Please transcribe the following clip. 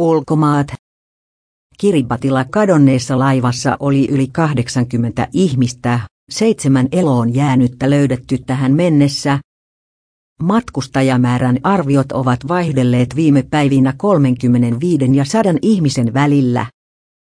Ulkomaat. Kiribatilla kadonneessa laivassa oli yli 80 ihmistä, seitsemän eloon jäänyttä löydetty tähän mennessä. Matkustajamäärän arviot ovat vaihdelleet viime päivinä 35 ja 100 ihmisen välillä.